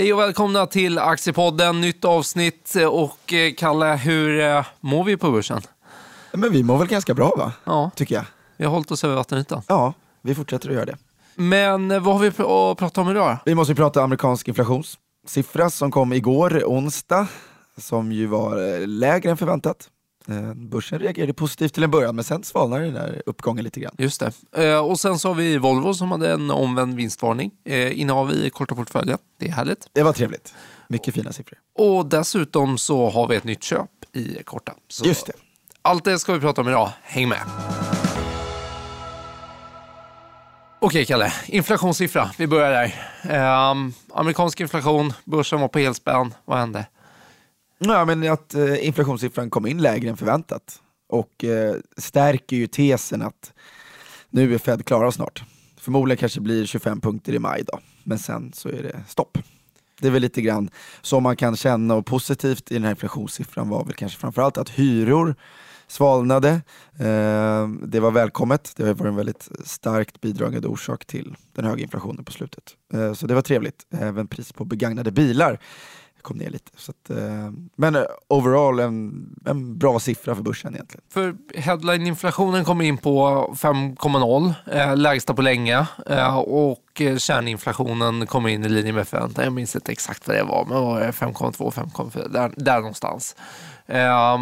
Hej och välkomna till Aktiepodden, nytt avsnitt. Och eh, Kalle, hur eh, mår vi på börsen? Men vi mår väl ganska bra va? Ja, Tycker jag. vi har hållit oss över vattenytan. Ja, vi fortsätter att göra det. Men eh, vad har vi att prata om idag? Vi måste ju prata amerikansk inflationssiffra som kom igår onsdag, som ju var eh, lägre än förväntat. Eh, Börsen reagerade positivt till en början, men sen svalnade den där uppgången lite grann. Just det. Eh, Och sen så har vi Volvo som hade en omvänd vinstvarning. Eh, Innehav i korta portföljen. Det är härligt. Det var trevligt. Mycket fina siffror. Och dessutom så har vi ett nytt köp i korta. Så Just det. Allt det ska vi prata om idag. Häng med! Okej Kalle, inflationssiffra. Vi börjar där. Ehm, amerikansk inflation, börsen var på helspänn. Vad hände? Ja, men att eh, inflationssiffran kom in lägre än förväntat och eh, stärker ju tesen att nu är Fed klara snart. Förmodligen kanske blir 25 punkter i maj då, men sen så är det stopp. Det är väl lite grann som man kan känna och positivt i den här inflationssiffran var väl kanske framförallt att hyror svalnade. Eh, det var välkommet. Det har varit en väldigt starkt bidragande orsak till den höga inflationen på slutet. Eh, så det var trevligt. Även pris på begagnade bilar kom ner lite. Så att, eh, men eh, overall en, en bra siffra för börsen egentligen. För headline-inflationen kommer in på 5,0, eh, lägsta på länge. Eh, och eh, kärninflationen kommer in i linje med förväntan. Jag minns inte exakt vad det var, men var det? 5,2, 5,4, där, där någonstans. Eh,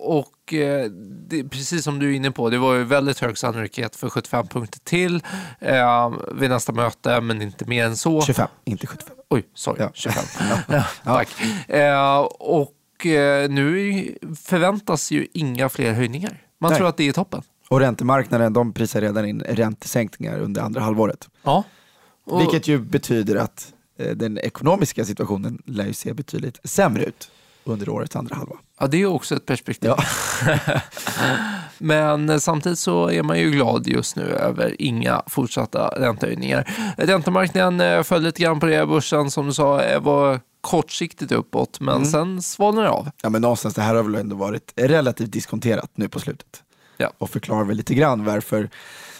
och eh, det, precis som du är inne på, det var ju väldigt hög sannolikhet för 75 punkter till eh, vid nästa möte, men inte mer än så. 25, inte 75. Oj, sorry. Ja. 25. ja, tack. Eh, och eh, nu förväntas ju inga fler höjningar. Man Nej. tror att det är toppen. Och räntemarknaden de prisar redan in räntesänkningar under andra halvåret. Ja. Och, Vilket ju betyder att eh, den ekonomiska situationen lär ju se betydligt sämre ut under årets andra halva. ja, det är också ett perspektiv. Ja. Men eh, samtidigt så är man ju glad just nu över inga fortsatta räntehöjningar. Räntemarknaden eh, föll lite grann på det. Börsen som du sa eh, var kortsiktigt uppåt, men Mm. sen svalnar det av. ja men någonstans, det här har väl ändå varit relativt diskonterat nu på slutet. Ja. Och förklarar väl lite grann varför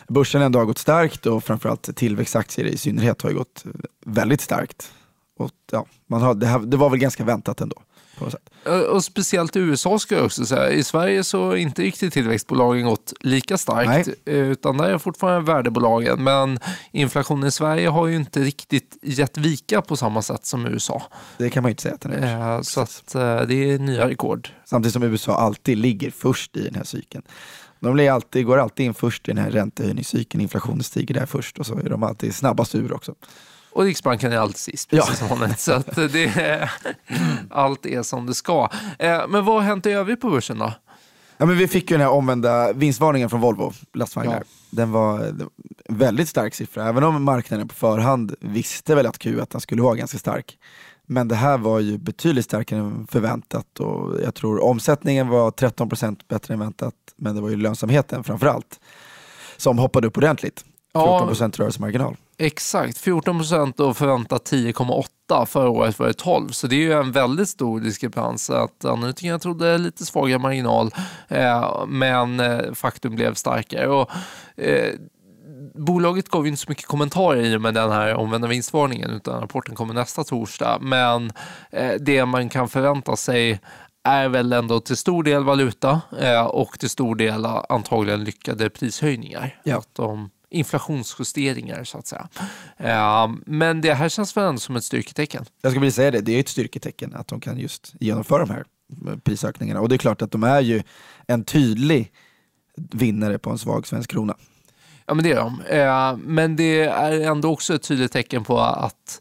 börsen ändå har gått starkt och framförallt tillväxtaktier i synnerhet har ju gått väldigt starkt. Och, ja, man har, det, här, det var väl ganska väntat ändå. På något sätt. Eh, Och speciellt i USA ska jag också säga. I Sverige så har inte riktigt tillväxtbolagen gått lika starkt. eh, Utan där är fortfarande värdebolagen. Men inflationen i Sverige har ju inte riktigt gett vika på samma sätt som i USA. Det kan man ju inte säga att den är. Eh, Så att det är nya rekord. Samtidigt som USA alltid ligger först i den här cykeln. De alltid, går alltid in först i den här räntehöjningscykeln, inflationen stiger där först och så är de alltid snabbast ur också. Och Riksbanken är alltid sist, Ja. precis som vanligt. Så att det är, allt är som det ska. Eh, Men vad har hänt i övrigt på börsen då? Ja, men vi fick ju den här omvända vinstvarningen från Volvo lastvagnar. Ja. Den var en väldigt stark siffra, även om marknaden på förhand visste väl att Q1 skulle vara ganska stark. Men det här var ju betydligt starkare än förväntat och jag tror omsättningen var 13% bättre än väntat, men det var ju lönsamheten framförallt som hoppade upp ordentligt. Ja. 14% rörelsemarginal. Exakt, 14 procent och förväntat 10,8. Förra året var det 12. Så det är ju en väldigt stor diskrepans. Att analytikerna trodde lite svagare marginal, eh, men eh, faktum blev starkare. Och, eh, Bolaget gav ju inte så mycket kommentarer i och med den här omvända vinstvarningen utan rapporten kommer nästa torsdag. Men eh, det man kan förvänta sig är väl ändå till stor del valuta och till stor del antagligen lyckade prishöjningar. Ja. Att de, inflationsjusteringar så att säga. Eh, men det här känns väl ändå som ett styrketecken. Jag skulle vilja säga det, det är ett styrketecken att de kan just genomföra de här prisökningarna. Och det är klart att de är ju en tydlig vinnare på en svag svensk krona. Ja, men det är de. Eh, Men det är ändå också ett tydligt tecken på att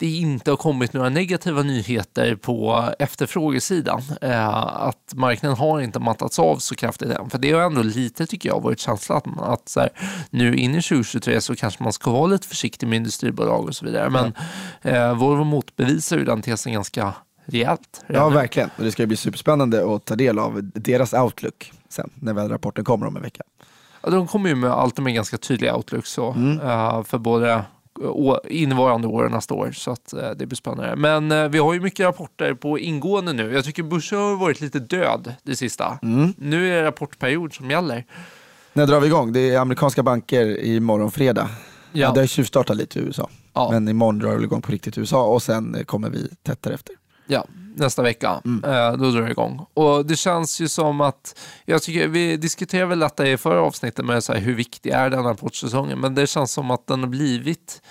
det inte har kommit några negativa nyheter på efterfrågesidan. Eh, Att marknaden har inte mattats av så kraftigt än. För det har ändå lite, tycker jag, varit känslan att, så här, nu in i 2023 så kanske man ska vara lite försiktig med industribolag och så vidare. Men eh, Volvo motbevisar ju den tesen ganska rejält. Ja, verkligen. Och det ska bli superspännande att ta del av deras outlook sen, när väl rapporten kommer om en vecka. Ja, de kommer ju med alltid med ganska tydliga outlook så, Mm. eh, för både innevarande år och nästa år. Så att, eh, det blir spännande. Men eh, vi har ju mycket rapporter på ingående nu. Jag tycker börsen har varit lite död det sista. Mm. Nu är det rapportperiod som gäller. När drar vi igång? Det är amerikanska banker imorgon fredag. Ja. det har tjuvstartat lite i USA. Ja. Men imorgon drar det igång på riktigt i USA och sen kommer vi tätt därefter. Ja, nästa vecka. Mm. Eh, då drar det igång. Och det känns ju som att, jag tycker, vi diskuterade väl detta i förra avsnittet med så här, hur viktig är den här portsäsongen, men det känns som att den har blivit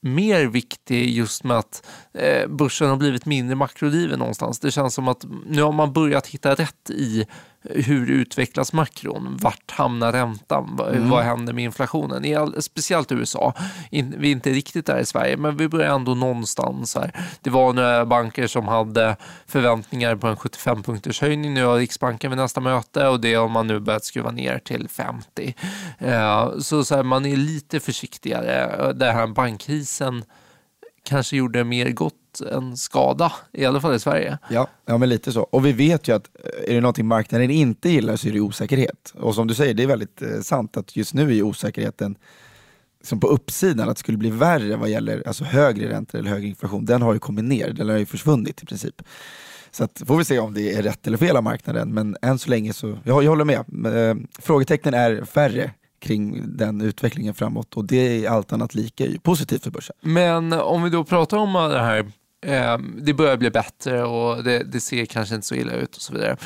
mer viktig just med att eh, börsen har blivit mindre makrodriven någonstans. Det känns som att nu har man börjat hitta rätt i hur utvecklas makron? Vart hamnar räntan? Mm. Vad händer med inflationen? I all, speciellt i USA. In, vi är inte riktigt där i Sverige, men vi börjar ändå någonstans. Här. Det var några banker som hade förväntningar på en 75-punkters höjning. Nu har Riksbanken vid nästa möte och det har man nu börjat skruva ner till 50. Eh, så, så här, man är lite försiktigare. Den här bankkrisen kanske gjorde mer gott än skada, i alla fall i Sverige. Ja, ja men lite så. Och vi vet ju att eh, är det någonting marknaden inte gillar så är det osäkerhet. Och som du säger, det är väldigt eh, sant att just nu är osäkerheten som på uppsidan, att det skulle bli värre vad gäller alltså högre räntor eller högre inflation, den har ju kommit ner, den har ju försvunnit i princip. Så att, får vi se om det är rätt eller fel av marknaden, men än så länge så, jag, jag håller med. Eh, frågetecknen är färre kring den utvecklingen framåt och det är allt annat lika är positivt för börsen. Men om vi då pratar om det här det börjar bli bättre och det, det, ser kanske inte så illa ut och så vidare.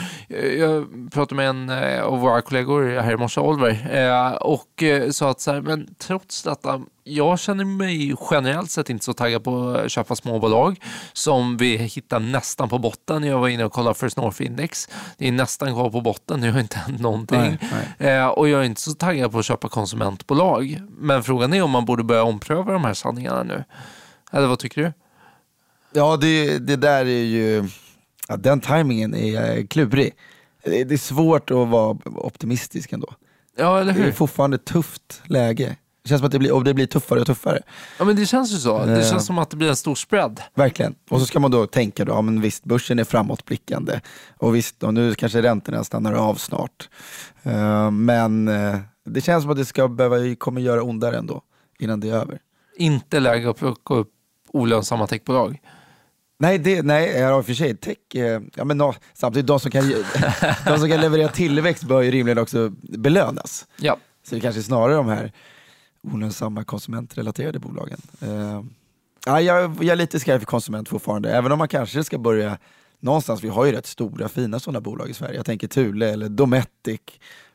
Jag pratade med en eh, av våra kollegor här i morse, Oliver, eh, och eh, sa att så här, men trots detta, jag känner mig generellt sett inte så taggad på att köpa småbolag som vi hittar nästan på botten. Jag var inne och kollade First North Index. Det är nästan kvar på botten, det har inte hänt någonting. Nej, nej. och jag är inte så taggad på att köpa konsumentbolag. Men frågan är om man borde börja ompröva de här sanningarna nu. Eller vad tycker du? Ja, det, det där är ju, ja, den tajmingen är klurig. Det är svårt att vara optimistisk ändå. Ja, eller hur? Det är fortfarande ett tufft läge. Det känns som att det blir, och det blir tuffare och tuffare. Ja men det känns ju så. Det eh, känns som att det blir en stor spread. Verkligen. Och så ska man då tänka då, ja men visst börsen är framåtblickande. Och visst, och nu kanske räntorna stannar av snart. Uh, men uh, det känns som att det ska behöva, kommer göra ondare ändå, innan det är över. Inte läge att plocka upp olönsamma techbolag. Nej, det, nej ja, i och för sig, tech, eh, ja, men no, samtidigt de som, kan, de som kan leverera tillväxt bör ju rimligen också belönas. Ja. Så det kanske är snarare de här olönsamma konsumentrelaterade bolagen. Uh, ja, jag, jag är lite skraj för konsument fortfarande, även om man kanske ska börja någonstans, vi har ju rätt stora fina sådana bolag i Sverige. Jag tänker Thule eller Dometic,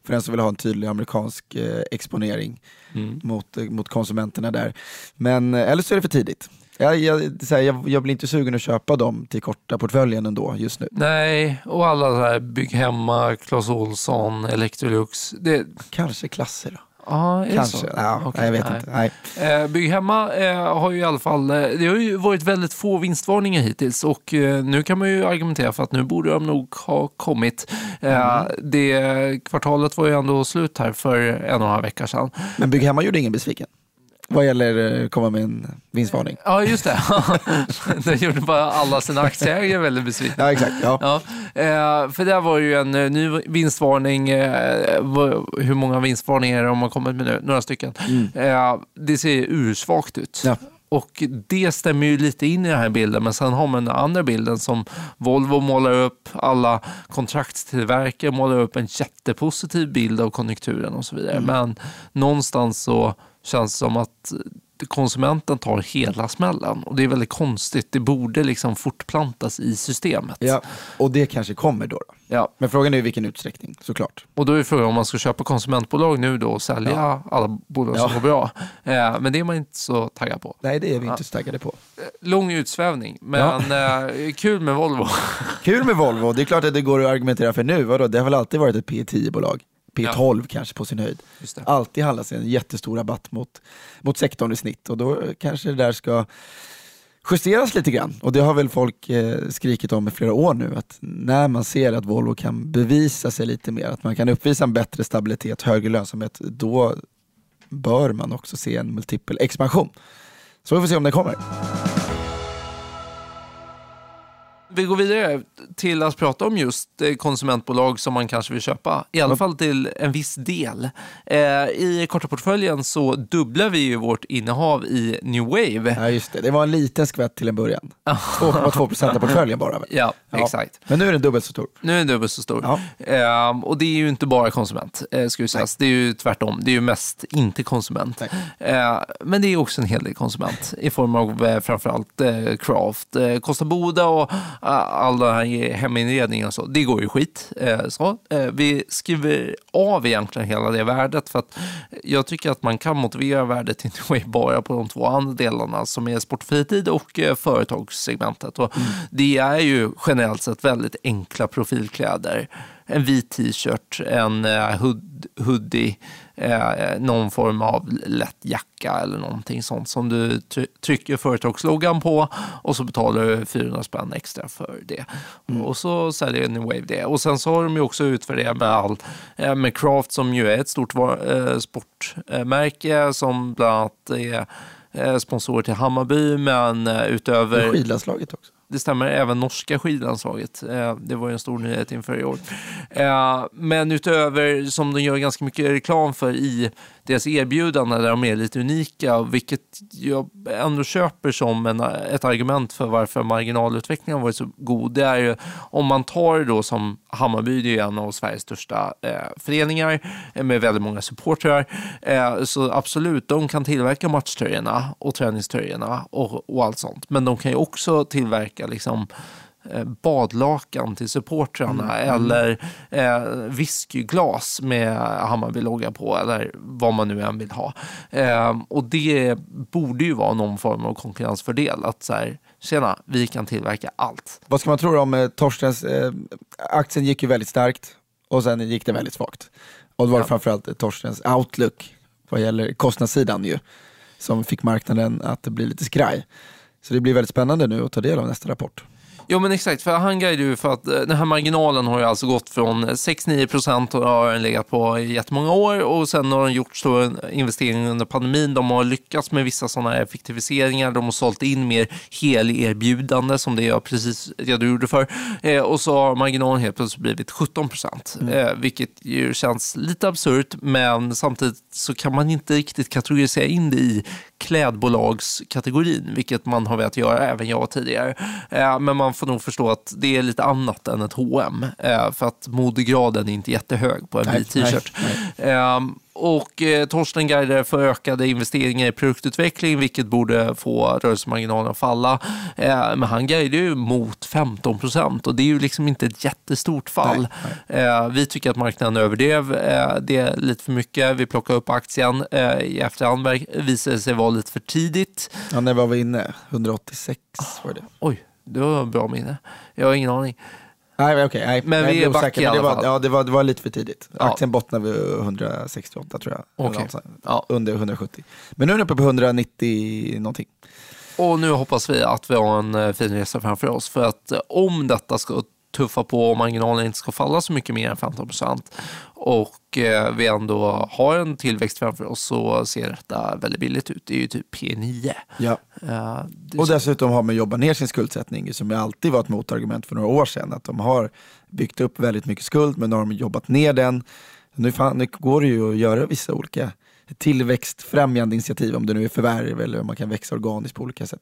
för den som vill ha en tydlig amerikansk eh, exponering mm. mot, eh, mot konsumenterna där. Men, eller så är det för tidigt. Jag, jag, här, jag, jag, blir inte sugen att köpa dem till korta portföljen ändå just nu. Nej, och alla så här Bygg Hemma, Clas Ohlson, Electrolux. Det... Kanske klasser då? Ja, är Kanske. så? Ja, okay, jag vet nej. inte. Nej. Eh, Bygg Hemma eh, har ju i alla fall, eh, det har ju varit väldigt få vinstvarningar hittills och eh, nu kan man ju argumentera för att nu borde de nog ha kommit. Eh, mm. Det kvartalet var ju ändå slut här för en och en halv vecka sedan. Men Bygg Hemma gjorde ingen besviken? Vad gäller att komma med en vinstvarning. Ja, just det. Den gjorde bara alla sina aktieägare väldigt besvikna. Ja, exakt. Ja. ja. Eh, för det var ju en eh, ny vinstvarning. Eh, hur många vinstvarningar har kommit med nu? Några stycken. Mm. Eh, det ser ursvagt ut. Ja. Och det stämmer ju lite in i den här bilden, men sen har man den andra bilden som Volvo målar upp, alla kontraktstillverkare målar upp en jättepositiv bild av konjunkturen och så vidare. Mm. Men någonstans så känns som att konsumenten tar hela smällen. Och det är väldigt konstigt. Det borde liksom fortplantas i systemet. Ja, och det kanske kommer då. då. Ja. Men frågan är i vilken utsträckning, såklart. Och då är frågan om man ska köpa konsumentbolag nu då och sälja ja. alla bolag som ja. går bra. Eh, men det är man inte så taggad på. Nej, det är vi inte så taggade på. Eh, lång utsvävning, men ja. eh, kul med Volvo. kul med Volvo. Det är klart att det går att argumentera för nu. Vadå? Det har väl alltid varit ett P10-bolag? P12 ja. kanske på sin höjd. Alltid handlas en jättestor rabatt mot, mot sektorn i snitt och då kanske det där ska justeras lite grann. Och det har väl folk eh, skrikit om i flera år nu, att när man ser att Volvo kan bevisa sig lite mer, att man kan uppvisa en bättre stabilitet, högre lönsamhet, då bör man också se en multipel expansion. Så vi får se om det kommer. Vi går vidare till att prata om just eh, konsumentbolag som man kanske vill köpa. I alla fall till en viss del. Eh, I korta portföljen så dubblar vi ju vårt innehav i New Wave. Ja, just det. Det var en liten skvätt till en början. 2,2 procent av portföljen bara. väl? Ja, exakt. Men nu är den dubbelt så stor. Nu är den dubbelt så stor. Ja. Ehm, och det är ju inte bara konsument, eh, ska ju sägas. Det är ju tvärtom. Det är ju mest inte konsument. Nej. Eh, men det är också en hel del konsument i form av framförallt craft. Kosta Boda och all den här heminredningen och så. Det går ju skit. Eh, så. Eh, vi skriver av egentligen hela det värdet för att jag tycker att man kan motivera värdet i Wave bara på de två andra delarna som är sportfritid och eh, företagssegmentet. Och Det är ju generellt sett väldigt enkla profilkläder. En vit t-shirt, en eh, hood, hoodie, eh, någon form av lätt jacka eller någonting sånt som du try- trycker företagsloggan på och så betalar du 400 spänn extra för det. Och så säljer New Wave det. Och sen så har de ju också utvärderat med, all, eh, med Craft som ju är ett stort eh, sportmärke som bland annat är eh, sponsor till Hammarby men eh, utöver Skidlandslaget också det stämmer, även norska skidlandslaget. Eh, Det var ju en stor nyhet inför i år. Eh, Men utöver som de gör ganska mycket reklam för i deras erbjudanden där de är lite unika, vilket jag ändå köper som en, ett argument för varför marginalutvecklingen har varit så god. Det är ju om man tar då som Hammarby, det är ju en av Sveriges största eh, föreningar eh, med väldigt många supportrar. Eh, så absolut, de kan tillverka matchtröjorna och träningströjorna och, och allt sånt. Men de kan ju också tillverka liksom badlakan till supportrarna eller eh, whiskyglas med Hammarby-logga på eller vad man nu än vill ha. Eh, och det borde ju vara någon form av konkurrensfördel att så här, tjena, vi kan tillverka allt. Vad ska man tro om eh, Torstens, eh, aktien gick ju väldigt starkt och sen gick det väldigt svagt. Och det var Ja. framförallt eh, Torstens outlook vad gäller kostnadssidan ju, som fick marknaden att bli lite skraj. Så det blir väldigt spännande nu att ta del av nästa rapport. Jo men exakt, för han guidar ju för att eh, den här marginalen har ju alltså gått från 6-9 procent och har den legat på i jättemånga år och sen har de gjort stora investeringar under pandemin. De har lyckats med vissa sådana effektiviseringar. De har sålt in mer helerbjudande som det jag precis redogjorde för. Eh, och så har marginalen helt plötsligt blivit 17 procent, eh, vilket ju känns lite absurt men samtidigt så kan man inte riktigt kategorisera in det i klädbolagskategorin, vilket man har velat göra även jag tidigare. Eh, men man får nog förstå att det är lite annat än ett H&M eh, för att modegraden är inte jättehög på en Nej, vit t-shirt. nej, Ehm, och eh, Torsten guidar för ökade investeringar i produktutveckling, vilket borde få rörelsemarginalen att falla. Eh, men han guidar ju mot 15 procent och det är ju liksom inte ett jättestort fall. Eh, vi tycker att marknaden överdrev eh, det lite för mycket. Vi plockade upp aktien i efterhand, visade sig vara lite för tidigt. Ja, när var vi inne? 186 var det. Oj, det var bra minne. Jag har ingen aning. Nej, okej. nej, Men nej, vi är back i alla fall. Ja, det var, det var lite för tidigt. Ja. Aktien bottnade vid 168 tror jag. Sånt. Ja. Under 170. Men nu är den uppe på 190 någonting. Och nu hoppas vi att vi har en eh, fin resa framför oss. För att eh, om detta ska tuffa på och marginalen inte ska falla så mycket mer än 15 procent och eh, vi ändå har en tillväxt framför oss så ser detta väldigt billigt ut. Det är ju typ P9. Ja. Eh, Och dessutom har man jobbat ner sin skuldsättning som ju alltid var ett motargument för några år sedan. Att de har byggt upp väldigt mycket skuld men nu har de jobbat ner den. Nu, fan, nu går det ju att göra vissa olika tillväxtfrämjande initiativ om det nu är förvärv eller om man kan växa organiskt på olika sätt.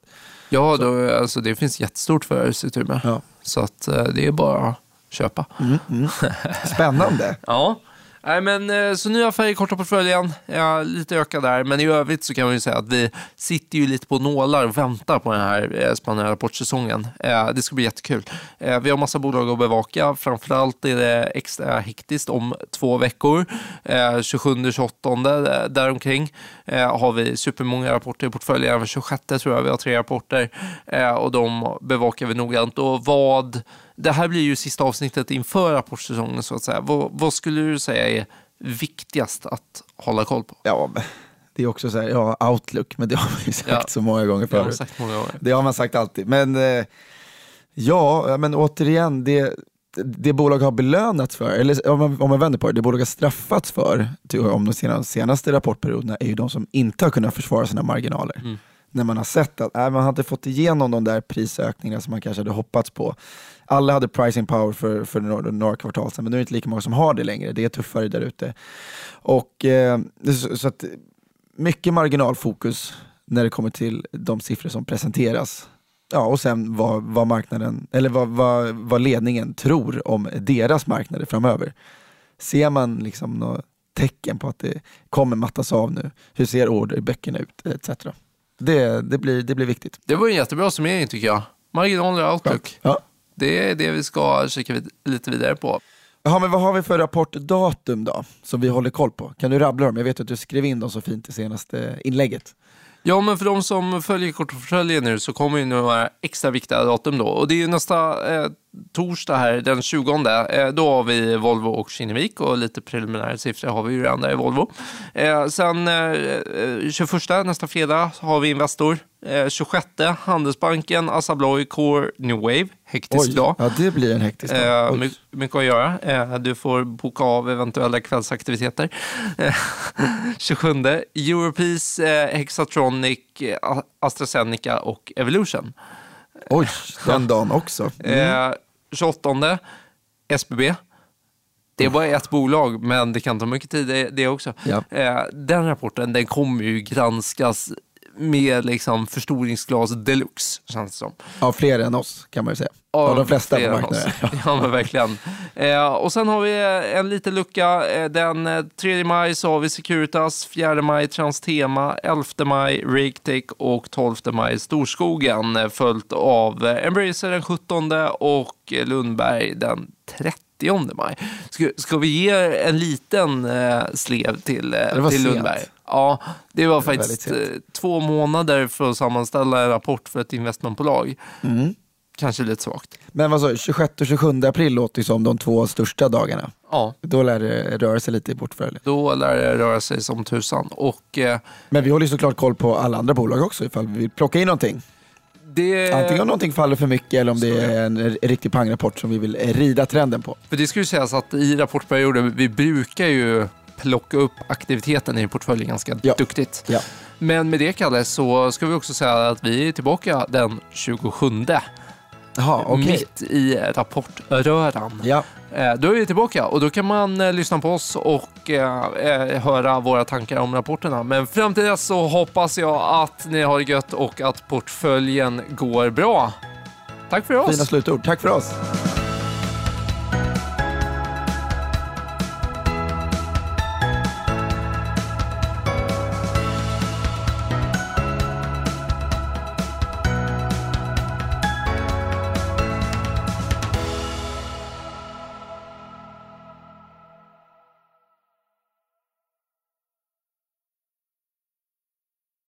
ja, då, alltså, det finns jättestort förvärvsutrymme. Ja. Så att, eh, det är bara att köpa. Mm, mm. Spännande. Ja. Nej, men, eh, så nya affärer korta portföljen, ja, lite ökad där. Men i övrigt så kan man ju säga att vi sitter ju lite på nålar och väntar på den här eh, spännande rapportsäsongen. Eh, det ska bli jättekul. Vi har massa bolag att bevaka. Framförallt är det extra hektiskt om två veckor. 27-28 däromkring har vi supermånga rapporter i portföljen. Även 26 tror jag vi har tre rapporter och de bevakar vi noggrant. Och vad det här blir ju sista avsnittet inför rapportsäsongen så att säga. Vad, vad skulle du säga är viktigast att hålla koll på? Ja, det är också så här, ja, outlook, men det har man ju sagt Ja. så många gånger Det har förut. jag sagt många gånger. Det har man sagt alltid. Men eh, ja, men återigen, det, det bolag har belönats för, eller om man, om man vänder på det, det bolag har straffats för om de senaste, senaste rapportperioderna är ju de som inte har kunnat försvara sina marginaler. Mm. när man har sett att äh, man har inte fått igenom de där prisökningarna som man kanske hade hoppats på. Alla hade pricing power för, för några, några kvartal sedan, men nu är det inte lika många som har det längre. Det är tuffare där ute. Och eh, så, så att mycket marginalfokus när det kommer till de siffror som presenteras. Ja, och sen vad, vad marknaden, eller vad, vad, vad ledningen tror om deras marknader framöver. Ser man liksom några tecken på att det kommer mattas av nu? Hur ser orderböckerna ut? Etc. Det, det, blir, det blir viktigt. Det var en jättebra summering tycker jag. Marginaler och outlook. Ja. Det är det vi ska kika vid, lite vidare på. Jaha, men vad har vi för rapportdatum då, som vi håller koll på? Kan du rabbla dem? Jag vet att du skrev in dem så fint i senaste inlägget. Ja, men för de som följer kortportföljen nu så kommer ju några extra viktiga datum då. Och det är ju nästa eh, torsdag här, den 20. Eh, då har vi Volvo och Kinnevik och lite preliminära siffror har vi ju redan där i Volvo. Eh, sen eh, 21, nästa fredag, har vi Investor. 26, eh, Handelsbanken, Assa Abloy, Core, New Wave. Hektisk Oj, dag. ja det blir en hektisk dag. Eh, my mycket att göra. Eh, du får boka av eventuella kvällsaktiviteter. Eh, 27. Europeace, eh, Hexatronic, eh, AstraZeneca och Evolution. Oj, den dagen också. Mm. 28. SBB. Det är bara ett bolag, men det kan ta mycket tid det också. Ja. Den rapporten den kommer ju granskas med liksom förstoringsglas deluxe, känns det som. Ja, fler än oss kan man ju säga. Av ja, de flesta på marknaden. Ja, men verkligen. Eh, och sen har vi en liten lucka. Eh, den 3 eh, maj så har vi Securitas, 4 maj Transtema, 11 maj Raketech och 12 maj Storskogen eh, följt av Embracer den 17 och Lundberg den 30 maj. Ska, ska vi ge en liten eh, slev till, eh, till Lundberg? Sent. Ja, det var faktiskt två månader för att sammanställa en rapport för ett investmentbolag. Mm kanske lite svagt. Men vad sa 26 och 27 april låter ju som de två största dagarna. Ja. Då lär det röra sig lite i portföljen. Då lär det röra sig som tusan. Och, eh, Men vi håller såklart koll på alla andra bolag också ifall vi vill plocka in någonting. Det... Antingen om någonting faller för mycket eller om det är en riktig pangrapport som vi vill rida trenden på. För det ska ju sägas att i rapportperioden, vi brukar ju plocka upp aktiviteten i portföljen ganska ja. duktigt. Ja. Men med det Kalle så ska vi också säga att vi är tillbaka den 27 Aha, okay. mitt i rapportröran. Ja. Eh, då är vi tillbaka och då kan man eh, lyssna på oss och eh, höra våra tankar om rapporterna. Men fram till dess så hoppas jag att ni har det gött och att portföljen går bra. Tack för oss. Fina slutord. Tack för oss.